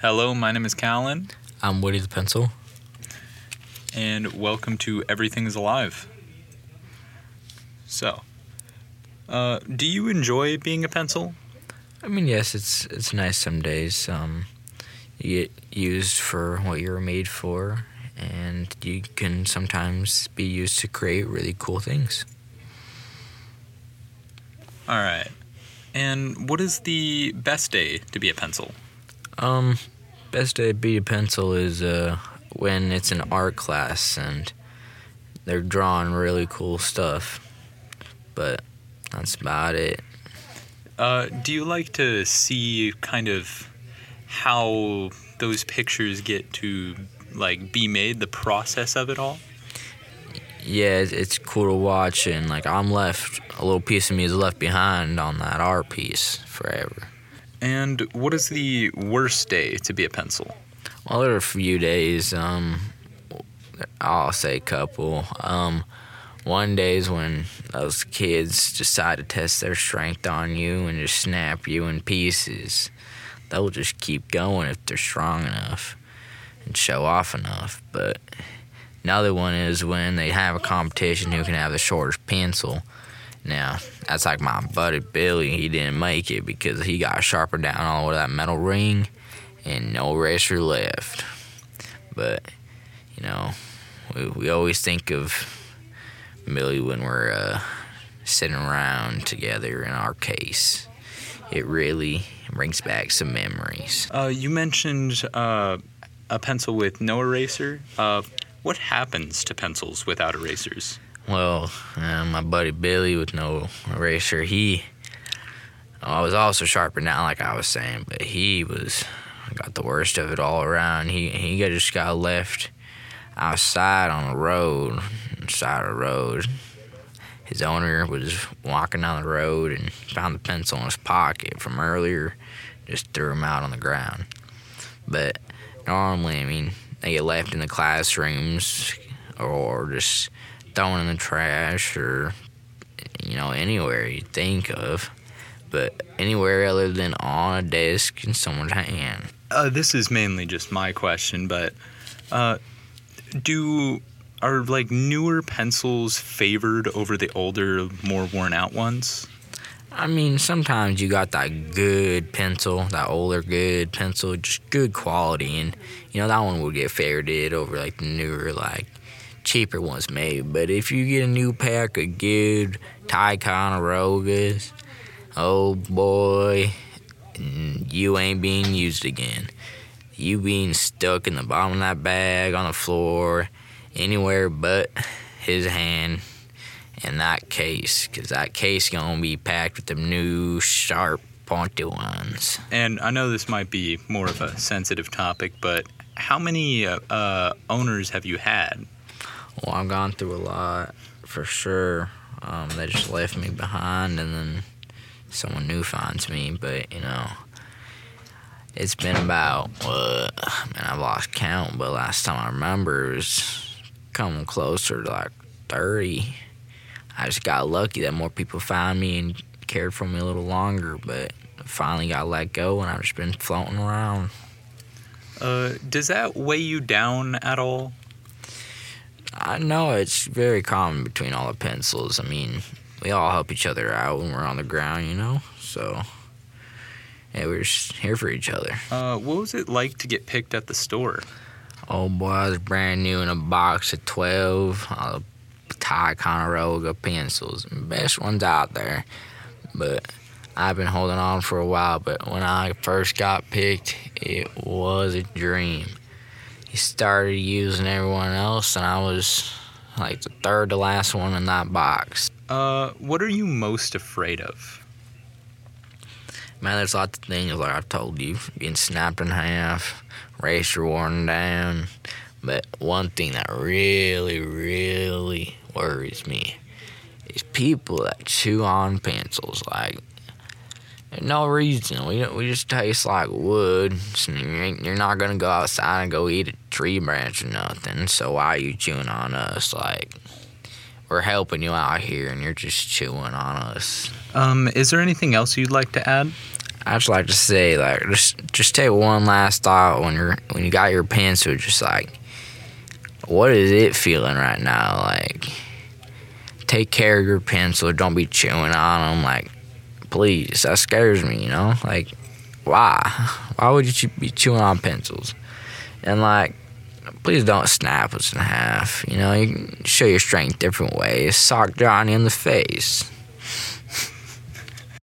Hello, my name is Callan, I'm Woody the Pencil. and welcome to Everything is Alive. So, uh, do you enjoy being a pencil? I mean, yes, it's it's nice some days. Um, you get used for what you're made for, and you can sometimes be used to create really cool things. All right. And what is the best day to be a pencil? Um, best day to be a pencil is uh, when it's an art class and they're drawing really cool stuff. But that's about it. Uh, do you like to see kind of how those pictures get to like be made, the process of it all? Yeah, it's cool to watch, and like I'm left, a little piece of me is left behind on that art piece forever. And what is the worst day to be a pencil? Well, there are a few days. Um, I'll say a couple. Um, one day is when those kids decide to test their strength on you and just snap you in pieces. They'll just keep going if they're strong enough and show off enough. But another one is when they have a competition who can have the shortest pencil. Now, that's like my buddy Billy. He didn't make it because he got sharpened down all over that metal ring and no eraser left. But, you know, we, we always think of Billy when we're uh, sitting around together in our case. It really brings back some memories. Uh, you mentioned uh, a pencil with no eraser. Uh, what happens to pencils without erasers? Well, uh, my buddy Billy with no eraser, he I was also sharpened down, like I was saying, but he was got the worst of it all around. He he just got left outside on the road, side of the road. His owner was walking down the road and found the pencil in his pocket from earlier, just threw him out on the ground. But normally, I mean, they get left in the classrooms or just thrown in the trash or you know anywhere you think of but anywhere other than on a desk in someone's hand Uh, this is mainly just my question, but uh, do are like newer pencils favored over the older, more worn out ones? i mean sometimes you got that good pencil that older good pencil just good quality and you know that one would get favorited over like the newer like cheaper ones made but if you get a new pack of good ticonderogas oh boy you ain't being used again. You being stuck in the bottom of that bag on the floor anywhere but his hand in that case because that case gonna be packed with them new sharp pointy ones. And I know this might be more of a sensitive topic, but how many uh, uh, owners have you had? Well i've gone through a lot for sure. Um, they just left me behind and then someone new finds me but you know it's been about what man i've lost count but last time i remember it was coming closer to like 30 i just got lucky that more people found me and cared for me a little longer but finally got let go and i've just been floating around. Uh, does that weigh you down at all? I know it's very common between all the pencils. I mean, we all help each other out when we're on the ground, you know? So, yeah, we're just here for each other. Uh, what was it like to get picked at the store? Oh boy, I was brand new in a box of 12 uh, Ticonderoga pencils. Best ones out there. But I've been holding on for a while, but when I first got picked, it was a dream. He started using everyone else, and I was like the third to last one in that box. Uh, what are you most afraid of? Man, there's lots of things like I've told you, being snapped in half, eraser worn down. But one thing that really, really worries me is people that chew on pencils. Like, there's no reason. We we just taste like wood. You're not gonna go outside and go eat a tree branch or nothing. So why are you chewing on us? Like, we're helping you out here, and you're just chewing on us. Um, is there anything else you'd like to add? I just like to say like just just take one last thought when you're when you got your pencil, just like what is it feeling right now? Like take care of your pencil. Don't be chewing on them. Like please, that scares me. You know, like why? Why would you be chewing on pencils? And like please don't snap us in half. You know, you show your strength different ways. Sock Johnny in the face.